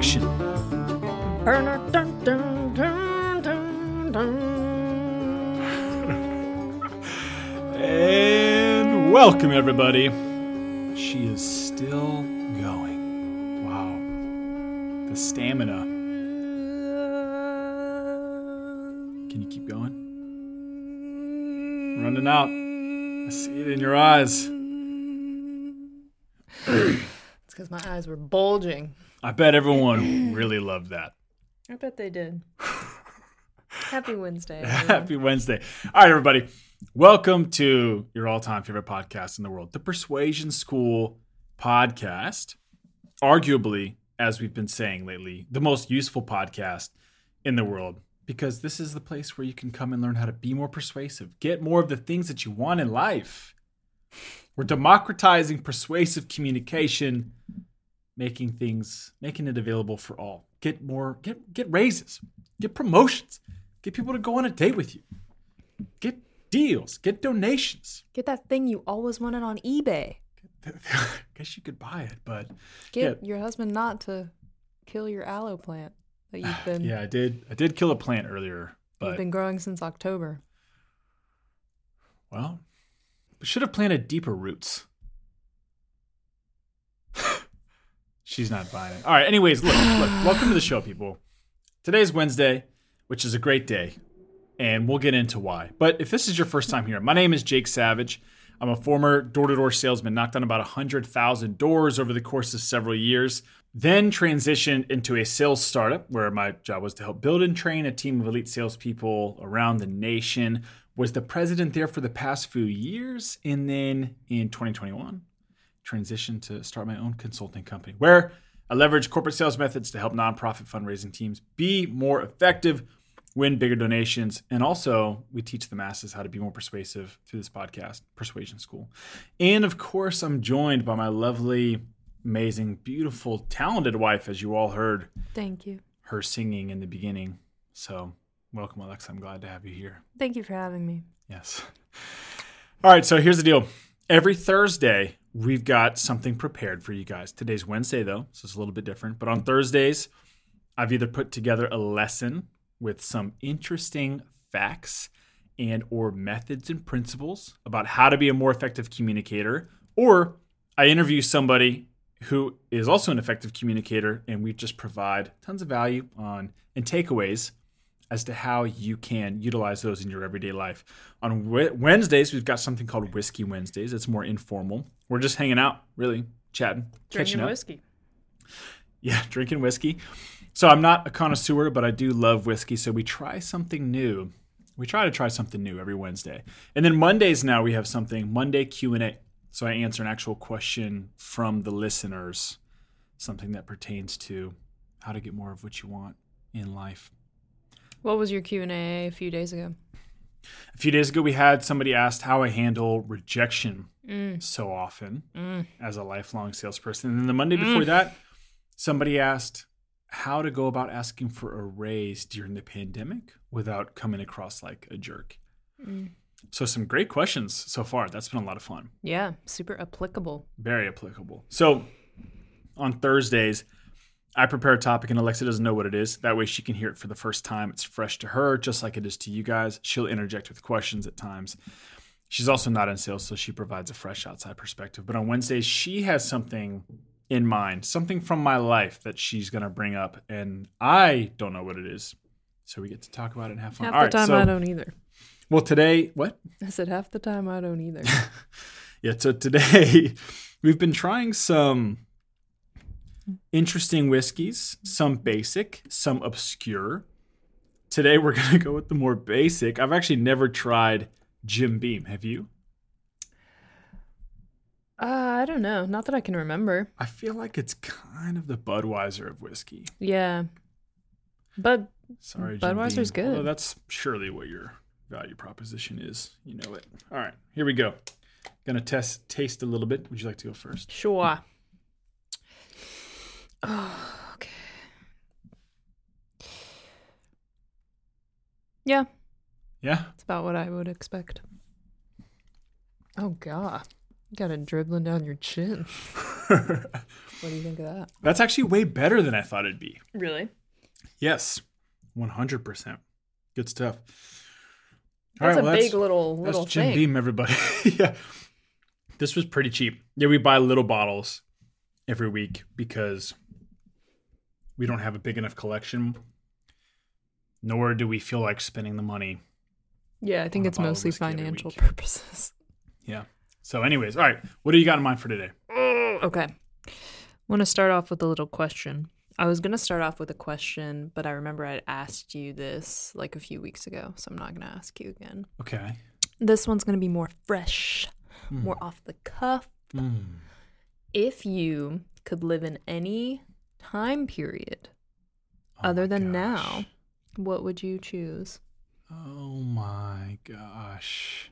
action. And welcome, everybody. She is still going. Wow. The stamina. Can you keep going? Running out. I see it in your eyes. It's because my eyes were bulging. I bet everyone really loved that. I bet they did. Happy Wednesday. everyone. Happy Wednesday. All right, everybody. Welcome to your all time favorite podcast in the world, the Persuasion School podcast. Arguably, as we've been saying lately, the most useful podcast in the world because this is the place where you can come and learn how to be more persuasive, get more of the things that you want in life. We're democratizing persuasive communication, making things, making it available for all. Get more, get get raises, get promotions, get people to go on a date with you, get deals, get donations. Get that thing you always wanted on eBay. I guess you could buy it, but Get your husband not to kill your aloe plant that you've been yeah, I did. I did kill a plant earlier, you've been growing since October. well, we should have planted deeper roots. She's not buying it. All right. Anyways, look, look. Welcome to the show, people. Today's Wednesday, which is a great day, and we'll get into why. But if this is your first time here, my name is Jake Savage. I'm a former door-to-door salesman, knocked on about hundred thousand doors over the course of several years. Then transitioned into a sales startup where my job was to help build and train a team of elite salespeople around the nation. Was the president there for the past few years, and then in 2021 transitioned to start my own consulting company where I leverage corporate sales methods to help nonprofit fundraising teams be more effective, win bigger donations, and also we teach the masses how to be more persuasive through this podcast, Persuasion School. And of course, I'm joined by my lovely, amazing, beautiful, talented wife, as you all heard Thank you. her singing in the beginning. So, welcome, Alexa. I'm glad to have you here. Thank you for having me. Yes. All right, so here's the deal. Every Thursday, we've got something prepared for you guys. Today's Wednesday, though, so it's a little bit different. But on Thursdays, I've either put together a lesson with some interesting facts and or methods and principles about how to be a more effective communicator, or I interview somebody who is also an effective communicator and we just provide tons of value on and takeaways as to how you can utilize those in your everyday life. On Wednesdays, we've got something called Whiskey Wednesdays. It's more informal. We're just hanging out, really chatting, catching Drinking up. whiskey. Yeah, drinking whiskey. So I'm not a connoisseur, but I do love whiskey. So we try something new. We try to try something new every Wednesday. And then Mondays now we have something Monday Q&A. So I answer an actual question from the listeners, something that pertains to how to get more of what you want in life. What was your Q and A a few days ago? A few days ago, we had somebody asked how I handle rejection Mm. so often Mm. as a lifelong salesperson. And then the Monday before that, somebody asked how to go about asking for a raise during the pandemic without coming across like a jerk. Mm. So, some great questions so far. That's been a lot of fun. Yeah, super applicable. Very applicable. So, on Thursdays, I prepare a topic and Alexa doesn't know what it is. That way she can hear it for the first time. It's fresh to her, just like it is to you guys. She'll interject with questions at times. She's also not in sales, so she provides a fresh outside perspective. But on Wednesdays, she has something in mind, something from my life that she's going to bring up, and I don't know what it is. So we get to talk about it and have fun. Half All the right, time so I don't either. well today, what? I said half the time I don't either. Yeah, so today we've been trying some interesting whiskeys, some basic, some obscure. Today we're going to go with the more basic. I've actually never tried Jim Beam. Have you? uh, I don't know. Not that I can remember. I feel like it's kind of the Budweiser of whiskey. Yeah. But Sorry, Jim Budweiser's Beam. good. Although that's surely what your value proposition is. You know it. All right, here we go. Gonna test taste a little bit. Would you like to go first? sure. Yeah, Yeah. it's about what I would expect. Oh god. You got it dribbling down your chin. What do you think of that? That's actually way better than I thought it'd be. Really? Yes, 100%. Good stuff. That's a well, big little little that's Jim thing. Beam, everybody. yeah. This was pretty cheap. Yeah, we buy little bottles every week because we don't have a big enough collection, nor do we feel like spending the money. Yeah, I think it's mostly financial purposes. Yeah. So, anyways, all right. What do you got in mind for today? Okay. I want to start off with a little question. I was going to start off with a question, but I remember I'd asked you this like a few weeks ago, so I'm not going to ask you again. Okay. This one's going to be more fresh, Hmm. more off the cuff. Mm. If you could live in any time period Oh other than gosh. now, what would you choose? Oh my gosh.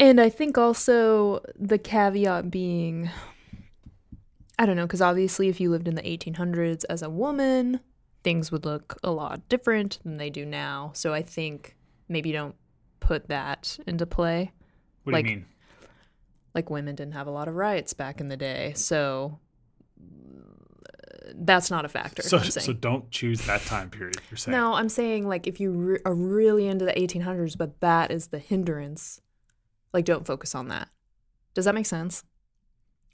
And I think also the caveat being, I don't know, because obviously if you lived in the 1800s as a woman, things would look a lot different than they do now. So I think maybe don't put that into play. What Like- do you mean? Like women didn't have a lot of rights back in the day. So that's not a factor. So, so don't choose that time period. You're saying. No, I'm saying like if you re- are really into the 1800s, but that is the hindrance, like don't focus on that. Does that make sense?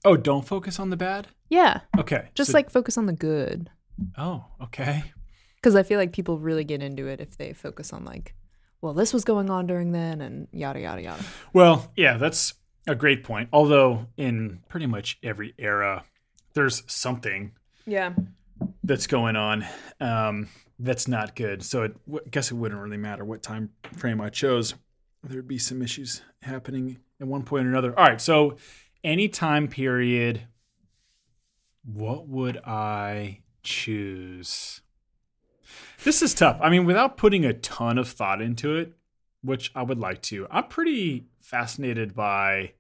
Oh, don't focus on the bad. Yeah, Okay. just so- like focus on the good. Oh, okay. Because I feel like people really get into it if they focus on like, well, this was going on during then, and yada yada yada. Well, yeah, that's a great point. Although in pretty much every era, there's something Yeah. that's going on um, that's not good. So it, w- I guess it wouldn't really matter what time frame I chose. There'd be some issues happening at one point or another. All right, so any time period, what would I choose? This is tough. I mean, without putting a ton of thought into it, which I would like to, I'm pretty fascinated by,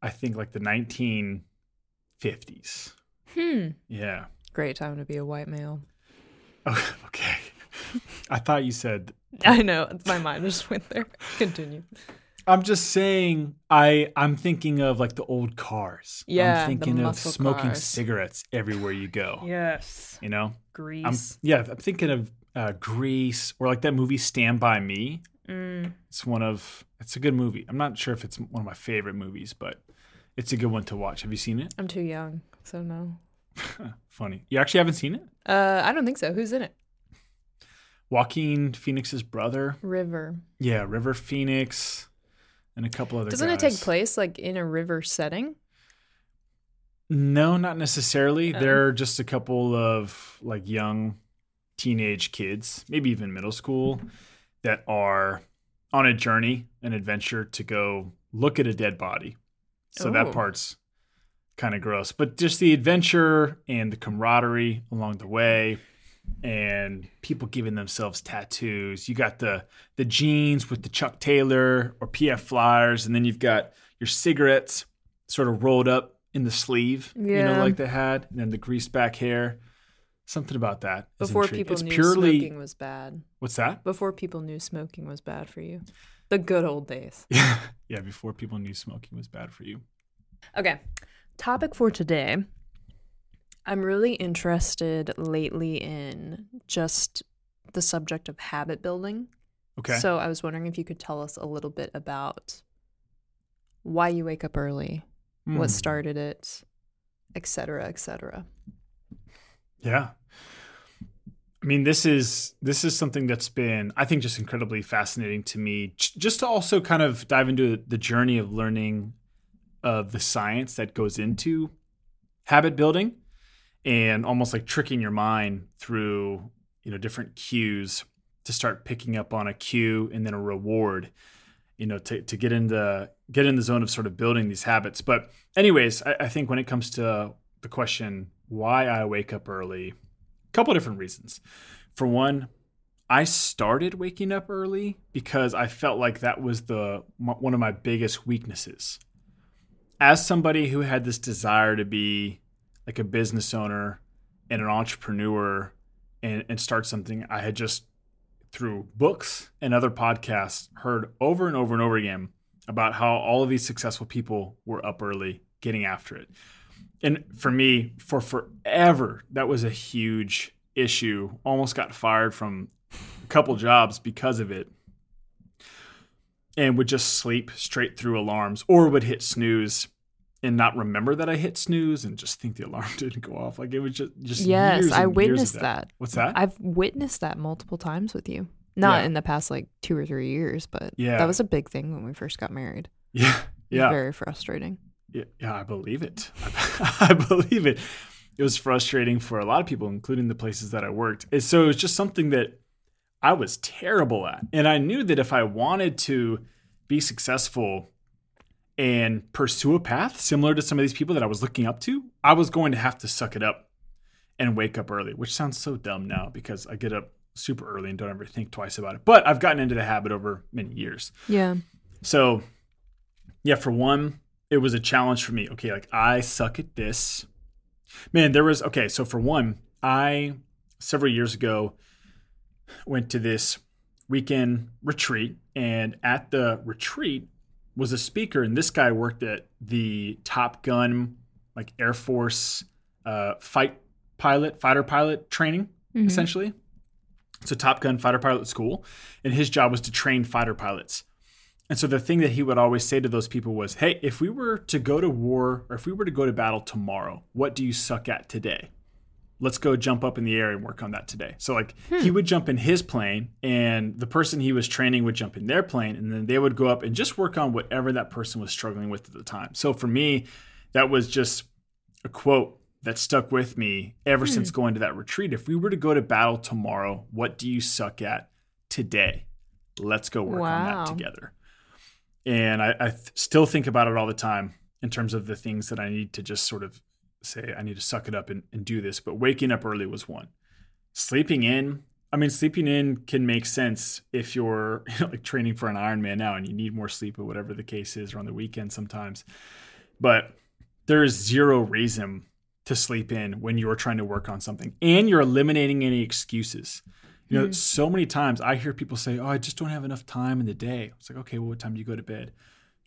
I think, like the 1950s. Hmm. Yeah. Great time to be a white male. Oh, okay. I thought you said. I know. My mind just went there. Continue. I'm just saying. I I'm thinking of like the old cars. Yeah, I'm the thinking of smoking cars. cigarettes everywhere you go. Yes. You know. Grease. I'm yeah. I'm thinking of uh, Grease or like that movie Stand by Me. Mm. It's one of. It's a good movie. I'm not sure if it's one of my favorite movies, but it's a good one to watch. Have you seen it? I'm too young, so no. Funny. You actually haven't seen it? Uh, I don't think so. Who's in it? Joaquin Phoenix's brother. River. Yeah, River Phoenix, and a couple other. Doesn't it take place like in a river setting? No, not necessarily. Oh. They're just a couple of like young teenage kids, maybe even middle school, that are on a journey, an adventure to go look at a dead body. So Oh. that part's kind of gross, but just the adventure and the camaraderie along the way and people giving themselves tattoos. You got the the jeans with the Chuck Taylor or PF flyers and then you've got your cigarettes sort of rolled up in the sleeve, you know, like they had, and then the greased back hair. Something about that. is Before intriguing. people it's knew purely smoking was bad. what's that? Before people knew smoking was bad for you. The good old days. Yeah, yeah. Before people knew smoking was bad for you. Okay. Topic for today. I'm really interested lately in just the subject of habit building. Okay. So I was wondering if you could tell us a little bit about why you wake up early, what Hmm. started it, et cetera, et cetera. Yeah. I mean, this is this is something that's been, I think, just incredibly fascinating to me. Just to also kind of dive into the journey of learning of the science that goes into habit building, and almost like tricking your mind through you know different cues to start picking up on a cue and then a reward. You know, to to get into get in the zone of sort of building these habits. But anyways, I, I think when it comes to the question why I wake up early, a couple different reasons. For one, I started waking up early because I felt like that was the one of my biggest weaknesses. As somebody who had this desire to be like a business owner and an entrepreneur and, and start something, I had just through books and other podcasts heard over and over and over again about how all of these successful people were up early getting after it. And for me, for forever, that was a huge issue. Almost got fired from a couple jobs because of it. And would just sleep straight through alarms or would hit snooze and not remember that I hit snooze and just think the alarm didn't go off. Like it was just just Yes, I and years of witnessed that. What's that? I've witnessed that multiple times with you. Not Yeah. in the past like two or three years, but Yeah. that was a big thing when we first got married. yeah, yeah, very frustrating. yeah, yeah. I believe it. I believe it. It was frustrating for a lot of people, including the places that I worked. And so it was just something that I was terrible at, and I knew that if I wanted to be successful and pursue a path similar to some of these people that I was looking up to, I was going to have to suck it up and wake up early, which sounds so dumb now because I get up super early and don't ever think twice about it. But I've gotten into the habit over many years. Yeah. So, yeah, for one, it was a challenge for me. Okay, like I suck at this. Man, there was, okay, so for one, I several years ago went to this weekend retreat, and at the retreat was a speaker, and this guy worked at the Top Gun, like Air Force uh, fight pilot, fighter pilot training, Mhm. essentially. So Top Gun fighter pilot school, and his job was to train fighter pilots. And so the thing that he would always say to those people was, "Hey, if we were to go to war or if we were to go to battle tomorrow, what do you suck at today? Let's go jump up in the air and work on that today." So like he hmm. would jump in his plane and the person he was training would jump in their plane and then they would go up and just work on whatever that person was struggling with at the time. So for me, that was just a quote that stuck with me ever hmm. since going to that retreat. If we were to go to battle tomorrow, what do you suck at today? Let's go work on that together. And I, I th- still think about it all the time in terms of the things that I need to just sort of say, I need to suck it up and, and do this. But waking up early was one. Sleeping in, I mean, sleeping in can make sense if you're you know, like training for an Ironman now and you need more sleep or whatever the case is, or on the weekend sometimes. But there is zero reason to sleep in when you're trying to work on something and you're eliminating any excuses. You know, mm-hmm. so many times I hear people say, Oh, I just don't have enough time in the day. It's like, okay, well, what time do you go to bed?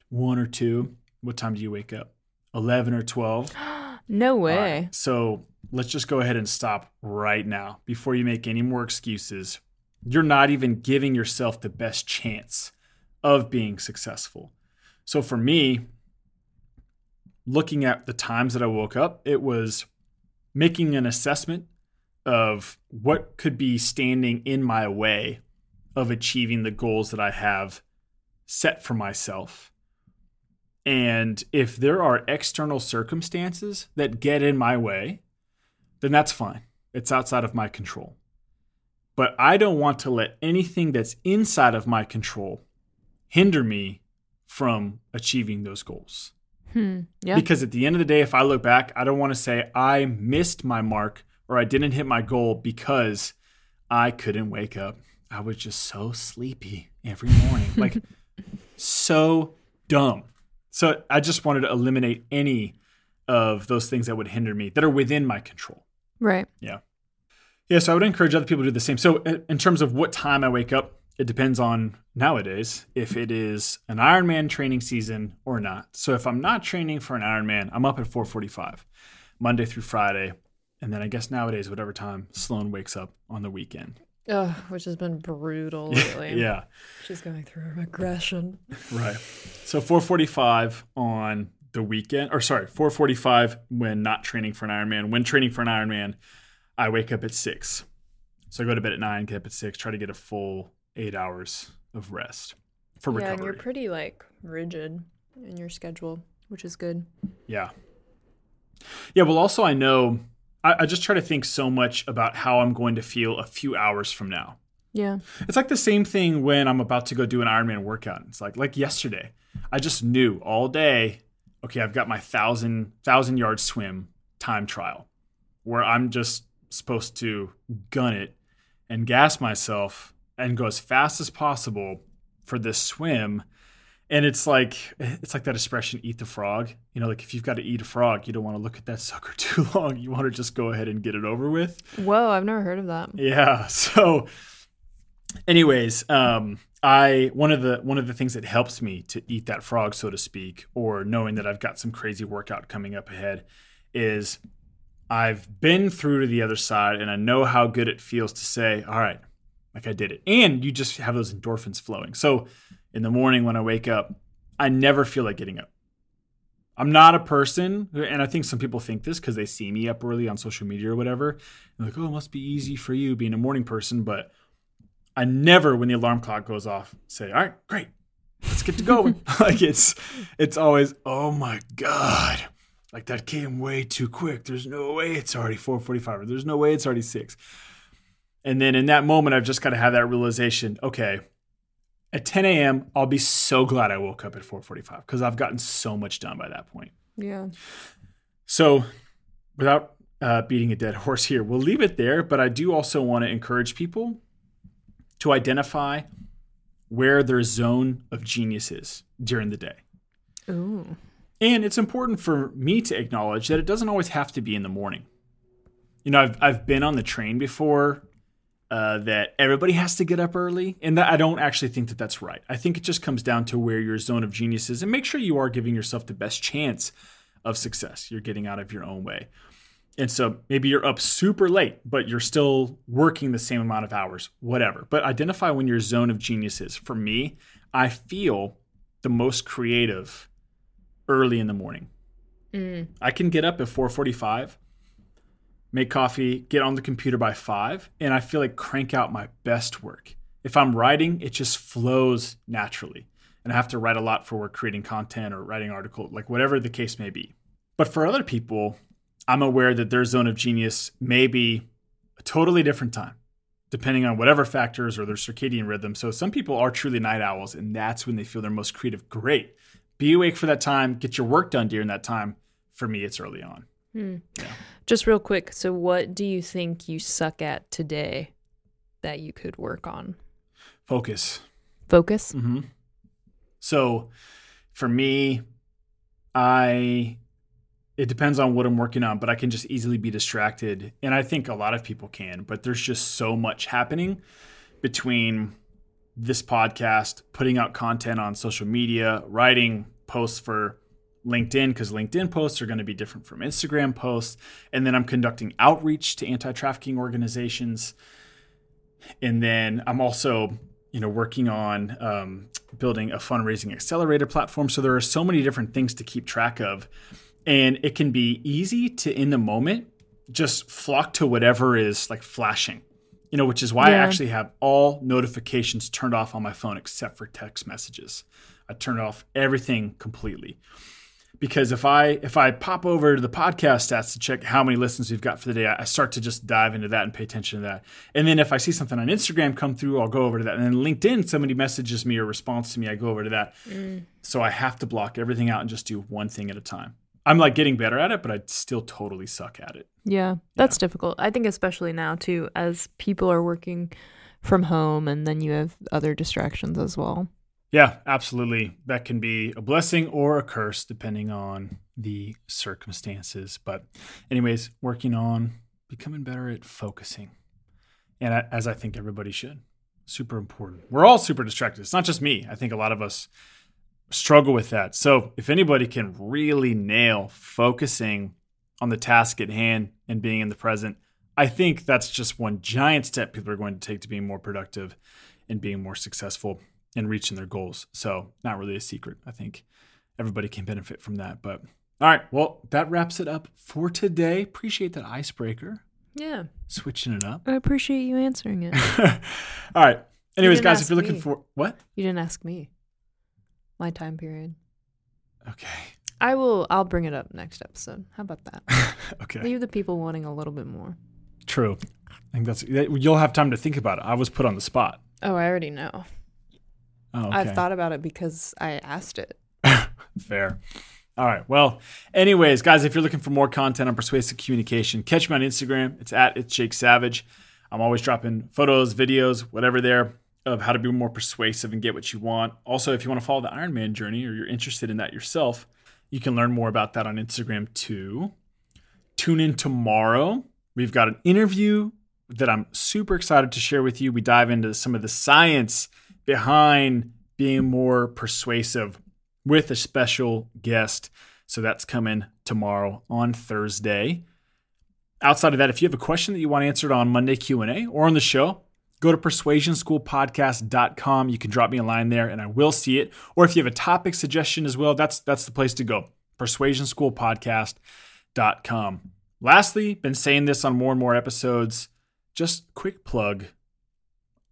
One or two. What time do you wake up? 11 or 12. No way. right, So let's just go ahead and stop right now before you make any more excuses. You're not even giving yourself the best chance of being successful. So for me, looking at the times that I woke up, it was making an assessment of what could be standing in my way of achieving the goals that I have set for myself. And if there are external circumstances that get in my way, then that's fine. It's outside of my control. But I don't want to let anything that's inside of my control hinder me from achieving those goals. Hmm. Yeah. Because at the end of the day, if I look back, I don't want to say I missed my mark or I didn't hit my goal because I couldn't wake up. I was just so sleepy every morning. Like, so dumb. So I just wanted to eliminate any of those things that would hinder me that are within my control. right. Yeah. Yeah. So I would encourage other people to do the same. So in terms of what time I wake up, it depends on nowadays if it is an Ironman training season or not. So if I'm not training for an Ironman, I'm up at 4:45, Monday through Friday, and then I guess nowadays whatever time Sloan wakes up on the weekend. Ugh, which has been brutal lately. Yeah. She's going through a regression. Right. So 4:45 on the weekend, or sorry, 4:45 when not training for an Ironman. When training for an Ironman, I wake up at six. So I go to bed at nine, get up at six, try to get a full eight hours of rest for yeah, recovery. and you're pretty like rigid in your schedule, which is good. Yeah. Yeah. Well, also, I know I, I just try to think so much about how I'm going to feel a few hours from now. Yeah. It's like the same thing when I'm about to go do an Ironman workout. It's like like yesterday, I just knew all day. Okay, I've got my thousand thousand yard swim time trial, where I'm just supposed to gun it and gas myself and go as fast as possible for this swim. And it's like it's like that expression "eat the frog." You know, like if you've got to eat a frog, you don't want to look at that sucker too long. You want to just go ahead and get it over with. Whoa, I've never heard of that. Yeah. So anyways, um, I one of the one of the things that helps me to eat that frog, so to speak, or knowing that I've got some crazy workout coming up ahead, is I've been through to the other side and I know how good it feels to say, all right, like I did it. And you just have those endorphins flowing. So in the morning when I wake up, I never feel like getting up. I'm not a person, and I think some people think this because they see me up early on social media or whatever. They're like, oh, it must be easy for you being a morning person. But I never, when the alarm clock goes off, say, all right, great, let's get to going. like it's, it's always, oh my God, like that came way too quick. There's no way it's already 445 or there's no way it's already six. And then in that moment, I've just got to have that realization, okay, at 10 a.m., I'll be so glad I woke up at 4:45 because I've gotten so much done by that point. Yeah. So, without uh, beating a dead horse here, we'll leave it there. But I do also want to encourage people to identify where their zone of genius is during the day. Ooh. And it's important for me to acknowledge that it doesn't always have to be in the morning. You know, I've I've been on the train before uh, that everybody has to get up early, and that I don't actually think that that's right. I think it just comes down to where your zone of genius is, and make sure you are giving yourself the best chance of success. You're getting out of your own way, and so maybe you're up super late, but you're still working the same amount of hours, whatever. But identify when your zone of genius is. For me, I feel the most creative early in the morning. Mm. I can get up at 4:45 make coffee, get on the computer by five, and I feel like crank out my best work. If I'm writing, it just flows naturally. And I have to write a lot for work creating content or writing article, like whatever the case may be. But for other people, I'm aware that their zone of genius may be a totally different time, depending on whatever factors or their circadian rhythm. So some people are truly night owls, and that's when they feel their most creative. Great. Be awake for that time, get your work done during that time. For me, it's early on. Hmm. Yeah. Just real quick. So, what do you think you suck at today that you could work on? Focus. Focus. Mm-hmm. So for me, I it depends on what I'm working on, but I can just easily be distracted. And I think a lot of people can, but there's just so much happening between this podcast, putting out content on social media, writing posts for LinkedIn because LinkedIn posts are going to be different from Instagram posts. And then I'm conducting outreach to anti trafficking organizations. And then I'm also, you know, working on um, building a fundraising accelerator platform. So there are so many different things to keep track of. And it can be easy to, in the moment, just flock to whatever is like flashing, you know, which is why I actually have all notifications turned off on my phone except for text messages. I turn off everything completely because if I if I pop over to the podcast stats to check how many listens we've got for the day, I I start to just dive into that and pay attention to that. And then if I see something on Instagram come through, I'll go over to that. And then LinkedIn, somebody messages me or responds to me, I go over to that. Mm. So I have to block everything out and just do one thing at a time. I'm like getting better at it, but I still totally suck at it. Yeah, that's difficult. I think especially now too, as people are working from home, and then you have other distractions as well. Yeah, absolutely. That can be a blessing or a curse depending on the circumstances. But, anyways, working on becoming better at focusing. And as I think everybody should. Super important. We're all super distracted. It's not just me. I think a lot of us struggle with that. So, if anybody can really nail focusing on the task at hand and being in the present, I think that's just one giant step people are going to take to being more productive and being more successful and reaching their goals. So, not really a secret. I think everybody can benefit from that. But all right, well, that wraps it up for today. Appreciate that icebreaker, Yeah, switching it up. I appreciate you answering it. all right. Anyways, guys, if you're looking me. for what? you didn't ask me my time period. Okay. I will. I'll bring it up next episode. How about that? Okay. Leave the people wanting a little bit more. True. I think that's you'll have time to think about it. I was put on the spot. Oh, I already know. Oh, okay. I've thought about it because I asked it. Fair. All right. Well, anyways, guys, if you're looking for more content on persuasive communication, catch me on Instagram. It's at it's Jake Savage. I'm always dropping photos, videos, whatever there of how to be more persuasive and get what you want. Also, if you want to follow the Ironman journey or you're interested in that yourself, you can learn more about that on Instagram too. Tune in tomorrow. We've got an interview that I'm super excited to share with you. We dive into some of the science behind being more persuasive with a special guest. So that's coming tomorrow on Thursday. Outside of that, if you have a question that you want answered on Monday Q&A or on the show, go to persuasionschoolpodcast.com. You can drop me a line there and I will see it. Or if you have a topic suggestion as well, that's that's the place to go. persuasionschoolpodcast.com. Lastly, been saying this on more and more episodes, just quick plug.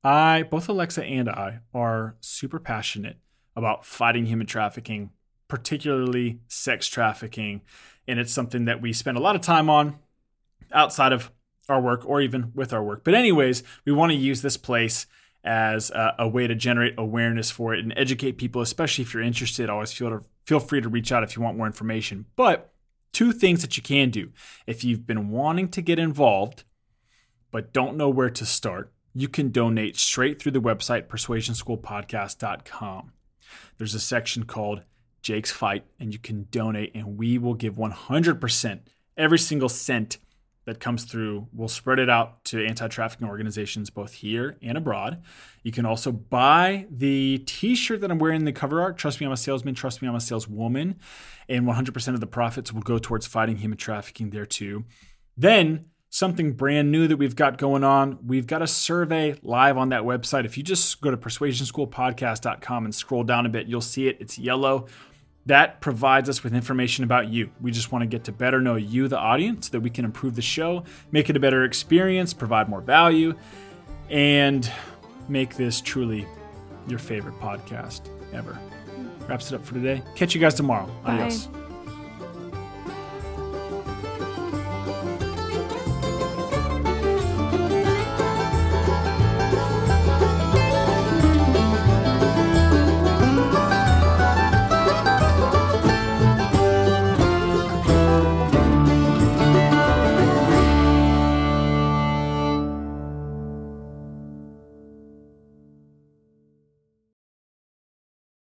I, both Alexa and I, are super passionate about fighting human trafficking, particularly sex trafficking. And it's something that we spend a lot of time on outside of our work or even with our work. But, anyways, we want to use this place as a, a, way to generate awareness for it and educate people, especially if you're interested. Always feel, to, feel free to reach out if you want more information. But, two things that you can do if you've been wanting to get involved but don't know where to start, you can donate straight through the website persuasionschoolpodcast.com. There's a section called Jake's Fight, and you can donate, and we will give 100%, every single cent that comes through. We'll spread it out to anti trafficking organizations both here and abroad. You can also buy the t shirt that I'm wearing, the cover art. Trust me, I'm a salesman. Trust me, I'm a saleswoman. And 100% of the profits will go towards fighting human trafficking there too. Then, something brand new that we've got going on. We've got a survey live on that website. If you just go to persuasionschoolpodcast.com and scroll down a bit, you'll see it. It's yellow. That provides us with information about you. We just want to get to better know you, the audience, so that we can improve the show, make it a better experience, provide more value, and make this truly your favorite podcast ever. Wraps it up for today. Catch you guys tomorrow. Bye. Adios.